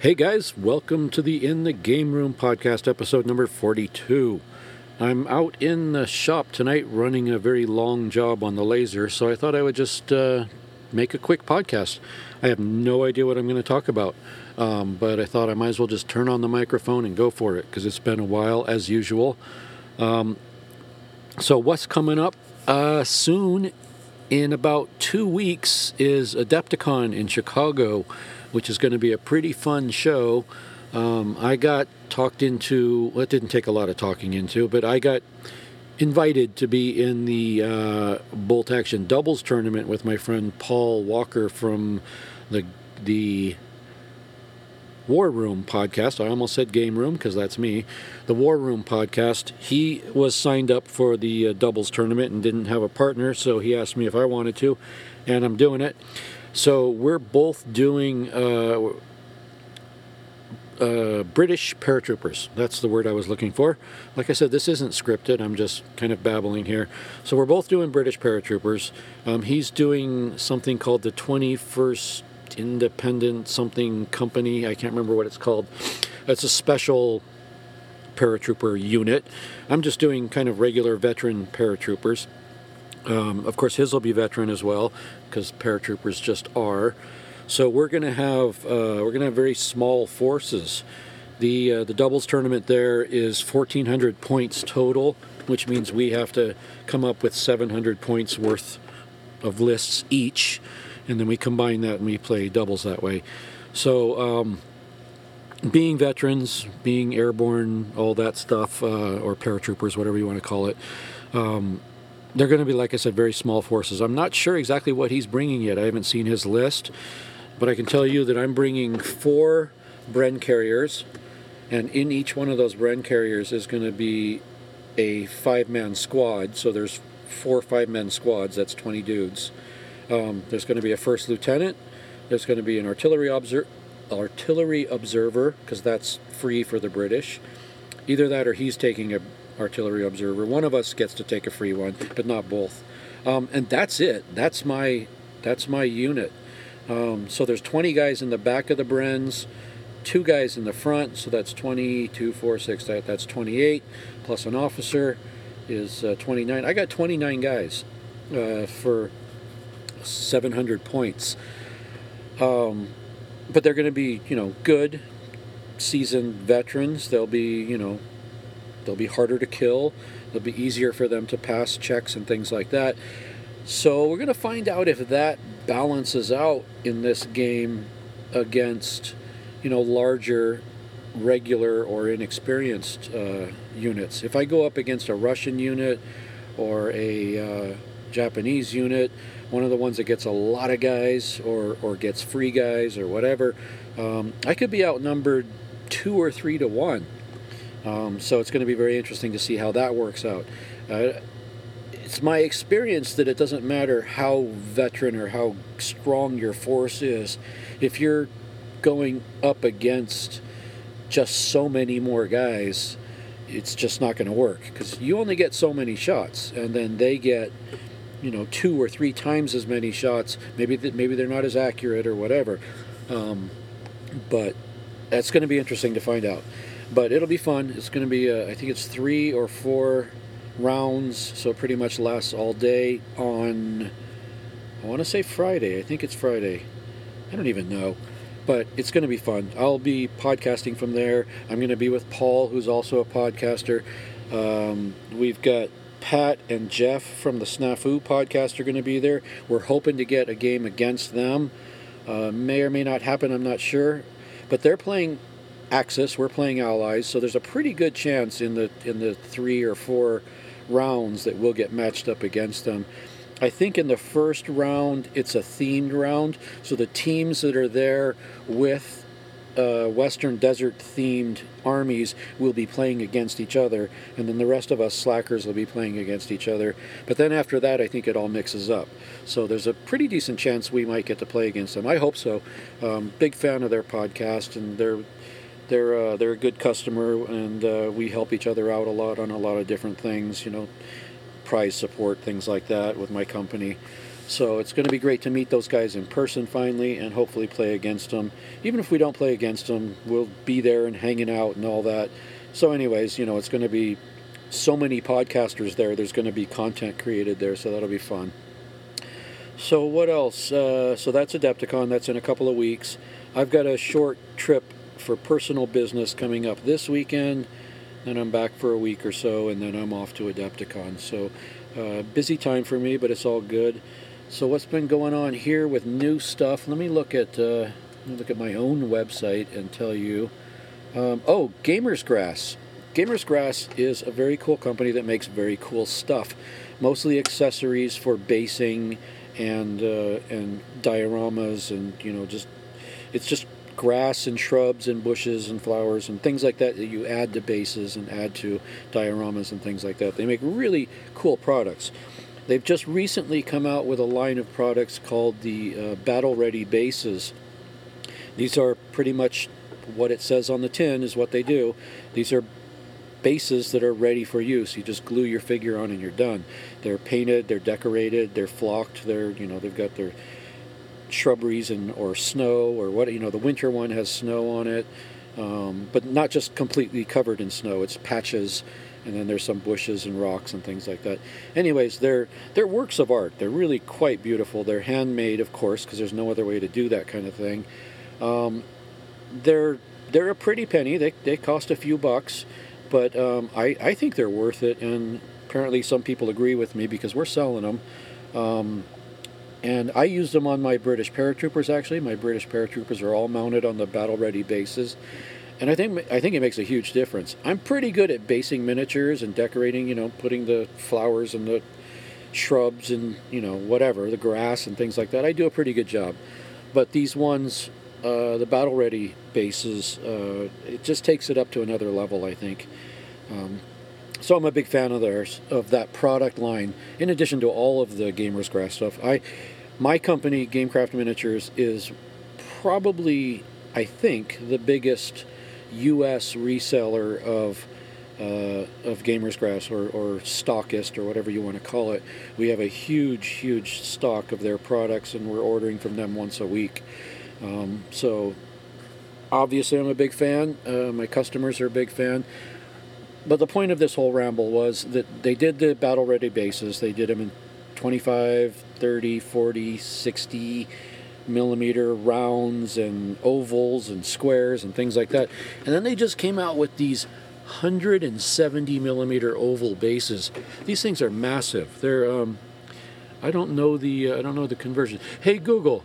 Hey guys, welcome to the In the Game Room podcast, episode number 42. I'm out in the shop tonight running a very long job on the laser, so I thought I would just uh, make a quick podcast. I have no idea what I'm going to talk about, um, but I thought I might as well just turn on the microphone and go for it because it's been a while as usual. Um, so, what's coming up uh, soon? In about two weeks is Adepticon in Chicago which is going to be a pretty fun show. Um, I got talked into, well, it didn't take a lot of talking into, but I got invited to be in the uh, Bolt Action Doubles tournament with my friend Paul Walker from the the War Room podcast. I almost said Game Room because that's me. The War Room podcast. He was signed up for the uh, doubles tournament and didn't have a partner, so he asked me if I wanted to, and I'm doing it. So we're both doing uh, uh, British paratroopers. That's the word I was looking for. Like I said, this isn't scripted. I'm just kind of babbling here. So we're both doing British paratroopers. Um, he's doing something called the 21st Independent something company. I can't remember what it's called. It's a special paratrooper unit. I'm just doing kind of regular veteran paratroopers. Um, of course, his will be veteran as well, because paratroopers just are. So we're going to have uh, we're going to have very small forces. The uh, the doubles tournament there is 1,400 points total, which means we have to come up with 700 points worth of lists each, and then we combine that and we play doubles that way. So. Um, being veterans, being airborne, all that stuff, uh, or paratroopers, whatever you want to call it, um, they're going to be, like I said, very small forces. I'm not sure exactly what he's bringing yet. I haven't seen his list, but I can tell you that I'm bringing four Bren carriers, and in each one of those Bren carriers is going to be a five-man squad. So there's four five-man squads. That's 20 dudes. Um, there's going to be a first lieutenant. There's going to be an artillery observer artillery observer because that's free for the British. Either that or he's taking a artillery observer. One of us gets to take a free one, but not both. Um, and that's it. That's my that's my unit. Um, so there's 20 guys in the back of the Brens, two guys in the front. So that's 20, 2, 4, 6. That, that's 28 plus an officer is uh, 29. I got 29 guys uh, for 700 points. Um, but they're going to be, you know, good, seasoned veterans. They'll be, you know, They'll be harder to kill. It'll be easier for them to pass checks and things like that. So we're going to find out if that balances out in this game against, you know, larger, regular or inexperienced uh, units. If I go up against a Russian unit or a uh, Japanese unit, one of the ones that gets a lot of guys or, or gets free guys or whatever, um, I could be outnumbered two or three to one. Um, so it's going to be very interesting to see how that works out. Uh, it's my experience that it doesn't matter how veteran or how strong your force is, if you're going up against just so many more guys, it's just not going to work because you only get so many shots, and then they get, you know, two or three times as many shots. Maybe th- maybe they're not as accurate or whatever, um, but that's going to be interesting to find out. But it'll be fun. It's going to be, uh, I think it's three or four rounds, so pretty much lasts all day on, I want to say Friday. I think it's Friday. I don't even know. But it's going to be fun. I'll be podcasting from there. I'm going to be with Paul, who's also a podcaster. Um, we've got Pat and Jeff from the Snafu podcast are going to be there. We're hoping to get a game against them. Uh, may or may not happen, I'm not sure. But they're playing Axis. We're playing Allies, so there's a pretty good chance in the in the three or four rounds that we'll get matched up against them. I think in the first round it's a themed round, so the teams that are there with uh, Western Desert themed armies will be playing against each other, and then the rest of us slackers will be playing against each other. But then after that, I think it all mixes up. So there's a pretty decent chance we might get to play against them. I hope so. Um, big fan of their podcast, and they're they're uh, they're a good customer, and uh, we help each other out a lot on a lot of different things. You know, prize support, things like that with my company. So it's going to be great to meet those guys in person finally and hopefully play against them. Even if we don't play against them, we'll be there and hanging out and all that. So, anyways, you know, it's going to be so many podcasters there. There's going to be content created there, so that'll be fun. So, what else? Uh, so, that's Adepticon. That's in a couple of weeks. I've got a short trip for personal business coming up this weekend. Then I'm back for a week or so, and then I'm off to Adepticon. So, uh, busy time for me, but it's all good. So what's been going on here with new stuff? Let me look at uh, look at my own website and tell you. Um, oh, Gamers Grass. Gamers Grass is a very cool company that makes very cool stuff, mostly accessories for basing and uh, and dioramas and you know just it's just grass and shrubs and bushes and flowers and things like that that you add to bases and add to dioramas and things like that. They make really cool products. They've just recently come out with a line of products called the uh, Battle Ready Bases. These are pretty much what it says on the tin is what they do. These are bases that are ready for use. You just glue your figure on and you're done. They're painted, they're decorated, they're flocked, they're, you know, they've got their shrubberies and or snow or what, you know, the winter one has snow on it. Um, but not just completely covered in snow. It's patches and then there's some bushes and rocks and things like that. Anyways, they're they're works of art. They're really quite beautiful. They're handmade, of course, because there's no other way to do that kind of thing. Um, they're they're a pretty penny. They they cost a few bucks, but um, I I think they're worth it. And apparently some people agree with me because we're selling them. Um, and I use them on my British paratroopers. Actually, my British paratroopers are all mounted on the battle-ready bases, and I think I think it makes a huge difference. I'm pretty good at basing miniatures and decorating, you know, putting the flowers and the shrubs and you know whatever the grass and things like that. I do a pretty good job, but these ones, uh, the battle ready bases, uh, it just takes it up to another level. I think. Um, so I'm a big fan of theirs of that product line. In addition to all of the Gamers Grass stuff, I my company Gamecraft Miniatures is probably I think the biggest U.S. reseller of uh, of Gamers Grass or, or stockist or whatever you want to call it. We have a huge, huge stock of their products, and we're ordering from them once a week. Um, so obviously, I'm a big fan. Uh, my customers are a big fan. But the point of this whole ramble was that they did the battle ready bases. They did them in 25, 30, 40, 60 millimeter rounds and ovals and squares and things like that. And then they just came out with these 170 millimeter oval bases. These things are massive. They're um, I don't know the uh, I don't know the conversion. Hey Google,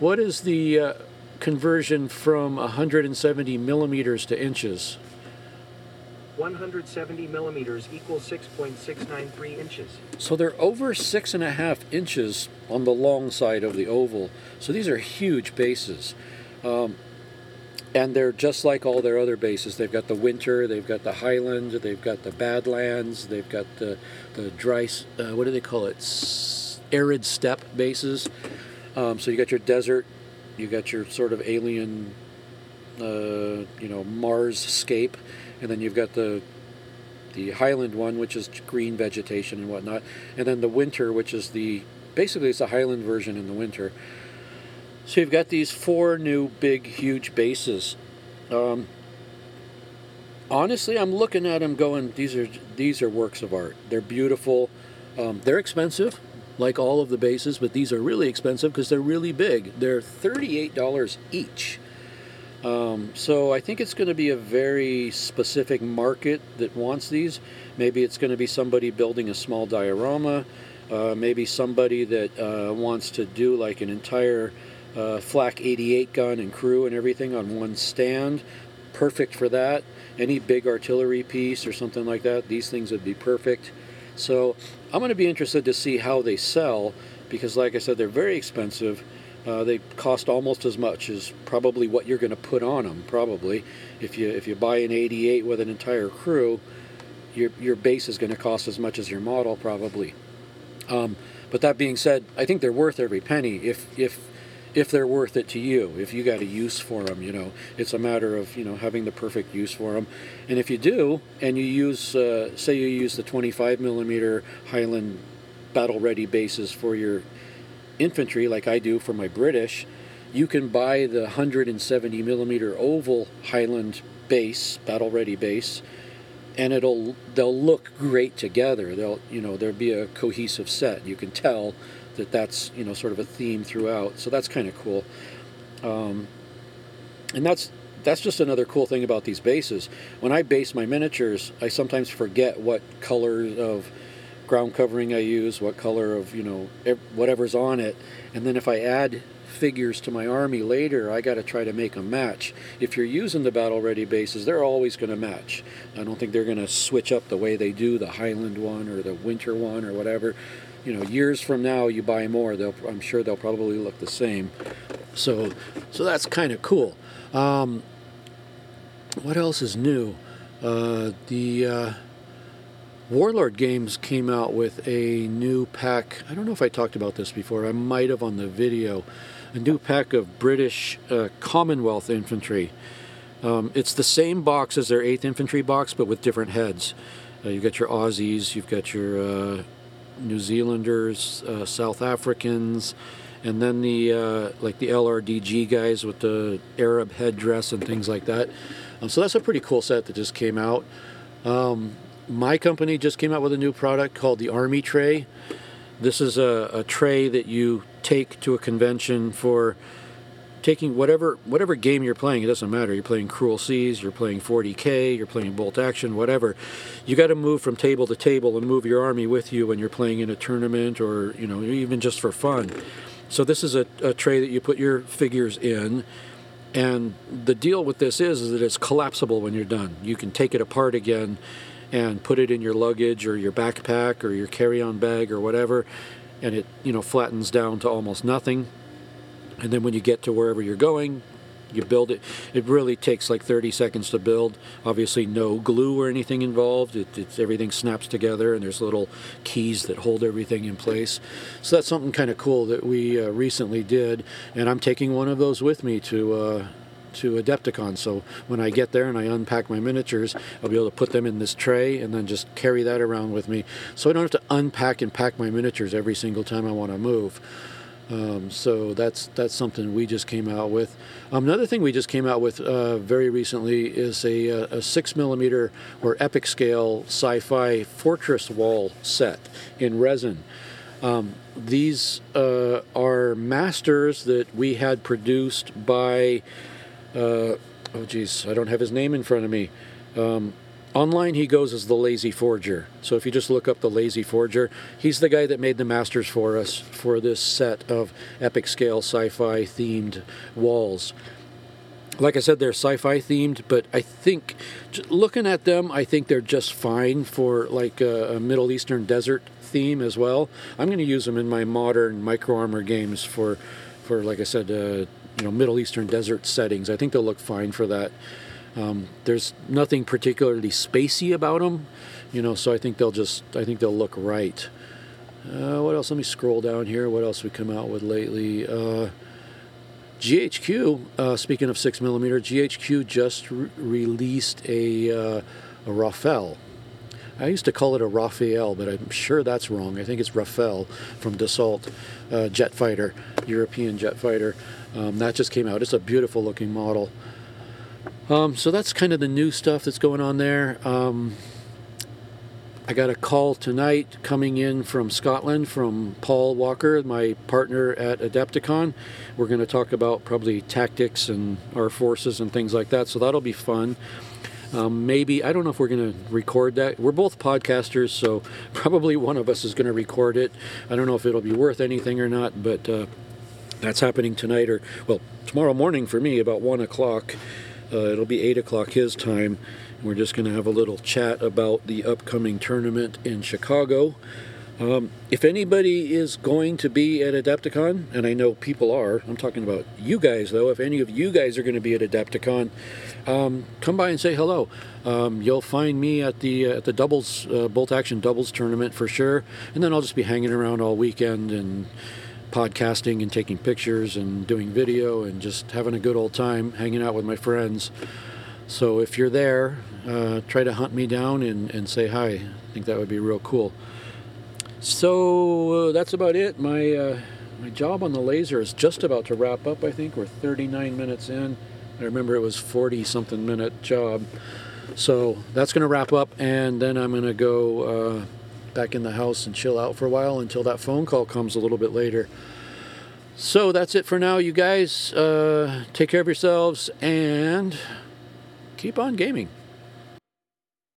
what is the uh, conversion from 170 millimeters to inches? 170 millimeters equals 6.693 inches. So they're over six and a half inches on the long side of the oval. So these are huge bases. Um, and they're just like all their other bases. They've got the winter, they've got the highland, they've got the badlands, they've got the, the dry, uh, what do they call it? S- arid steppe bases. Um, so you got your desert, you got your sort of alien, uh, you know, Mars scape and then you've got the the highland one, which is green vegetation and whatnot, and then the winter, which is the basically it's a highland version in the winter. So you've got these four new big, huge bases. Um, honestly, I'm looking at them going, these are these are works of art. They're beautiful. Um, they're expensive, like all of the bases, but these are really expensive because they're really big. They're thirty-eight dollars each. Um, so I think it's going to be a very specific market that wants these. Maybe it's going to be somebody building a small diorama. Uh, maybe somebody that uh, wants to do like an entire uh, flak 88 gun and crew and everything on one stand. Perfect for that. Any big artillery piece or something like that, these things would be perfect. So I'm going to be interested to see how they sell because, like I said, they're very expensive. Uh, they cost almost as much as probably what you're going to put on them. Probably, if you if you buy an 88 with an entire crew, your your base is going to cost as much as your model probably. Um, but that being said, I think they're worth every penny if if if they're worth it to you. If you got a use for them, you know, it's a matter of you know having the perfect use for them. And if you do, and you use, uh, say, you use the 25 millimeter Highland battle ready bases for your infantry, like I do for my British, you can buy the 170 millimeter oval Highland base, battle ready base, and it'll they'll look great together. They'll you know there'll be a cohesive set. You can tell that that's you know sort of a theme throughout. So that's kind of cool. Um, and that's that's just another cool thing about these bases. When I base my miniatures, I sometimes forget what colors of ground covering I use, what color of you know whatever's on it, and then if I add figures to my army later, I got to try to make them match. If you're using the battle ready bases, they're always going to match. I don't think they're going to switch up the way they do the Highland one or the Winter one or whatever. You know, years from now, you buy more, they'll, I'm sure they'll probably look the same. So, so that's kind of cool. Um, what else is new? Uh, the uh, Warlord Games came out with a new pack. I don't know if I talked about this before. I might have on the video a new pack of British uh, Commonwealth infantry. Um, it's the same box as their 8th Infantry box, but with different heads. Uh, you've got your Aussies, you've got your uh, New Zealanders, uh, South Africans, and then the uh, like the LRDG guys with the Arab headdress and things like that. Um, so that's a pretty cool set that just came out. Um, my company just came out with a new product called the Army Tray. This is a, a tray that you take to a convention for taking whatever whatever game you're playing. It doesn't matter. You're playing Cruel Seas, you're playing 40k, you're playing Bolt Action, whatever. You got to move from table to table and move your army with you when you're playing in a tournament or you know even just for fun. So this is a, a tray that you put your figures in. And the deal with this is, is that it's collapsible when you're done. You can take it apart again and put it in your luggage or your backpack or your carry-on bag or whatever and it you know flattens down to almost nothing. And then when you get to wherever you're going you build it. It really takes like 30 seconds to build. Obviously no glue or anything involved. It, it's everything snaps together and there's little keys that hold everything in place. So that's something kind of cool that we uh, recently did and i'm taking one of those with me to uh, to Adepticon. So when I get there and I unpack my miniatures, I'll be able to put them in this tray and then just carry that around with me. So I don't have to unpack and pack my miniatures every single time I want to move. Um, so that's that's something we just came out with. Um, another thing we just came out with uh, very recently is a, uh, a, six millimeter or epic scale sci-fi fortress wall set in resin. Um, these uh, are masters that we had produced by uh, oh geez, I don't have his name in front of me. Um, online, he goes as the Lazy Forger. So if you just look up the Lazy Forger, he's the guy that made the masters for us for this set of epic scale sci-fi themed walls. Like I said, they're sci-fi themed, but I think looking at them, I think they're just fine for like a, a Middle Eastern desert theme as well. I'm going to use them in my modern micro armor games for, for like I said, uh, you know Middle Eastern desert settings. I think they'll look fine for that. Um, there's nothing particularly spacey about them, you know, so I think they'll just I think they'll look right. Uh, what else? Let me scroll down here. What else we come out with lately? Uh, GHQ. Uh, speaking of six millimeter, GHQ just re- released a uh, a Rafale. I used to call it a Raphael, but I'm sure that's wrong. I think it's Rafale from Dassault uh, jet fighter, European jet fighter. Um, that just came out. It's a beautiful looking model. Um, so that's kind of the new stuff that's going on there. Um, I got a call tonight coming in from Scotland from Paul Walker, my partner at Adepticon. We're going to talk about probably tactics and our forces and things like that. So that'll be fun. Um, maybe, I don't know if we're going to record that. We're both podcasters, so probably one of us is going to record it. I don't know if it'll be worth anything or not, but uh, that's happening tonight, or well, tomorrow morning for me, about one o'clock. Uh, it'll be eight o'clock his time. We're just going to have a little chat about the upcoming tournament in Chicago. Um, if anybody is going to be at Adepticon, and I know people are, I'm talking about you guys though, if any of you guys are going to be at Adepticon, um, come by and say hello. Um, you'll find me at the uh, at the doubles uh, bolt action doubles tournament for sure, and then I'll just be hanging around all weekend and podcasting and taking pictures and doing video and just having a good old time hanging out with my friends. So if you're there, uh, try to hunt me down and, and say hi. I think that would be real cool. So uh, that's about it. My uh, my job on the laser is just about to wrap up. I think we're 39 minutes in. I remember it was 40 something minute job. So that's going to wrap up, and then I'm going to go uh, back in the house and chill out for a while until that phone call comes a little bit later. So that's it for now, you guys. Uh, take care of yourselves and keep on gaming.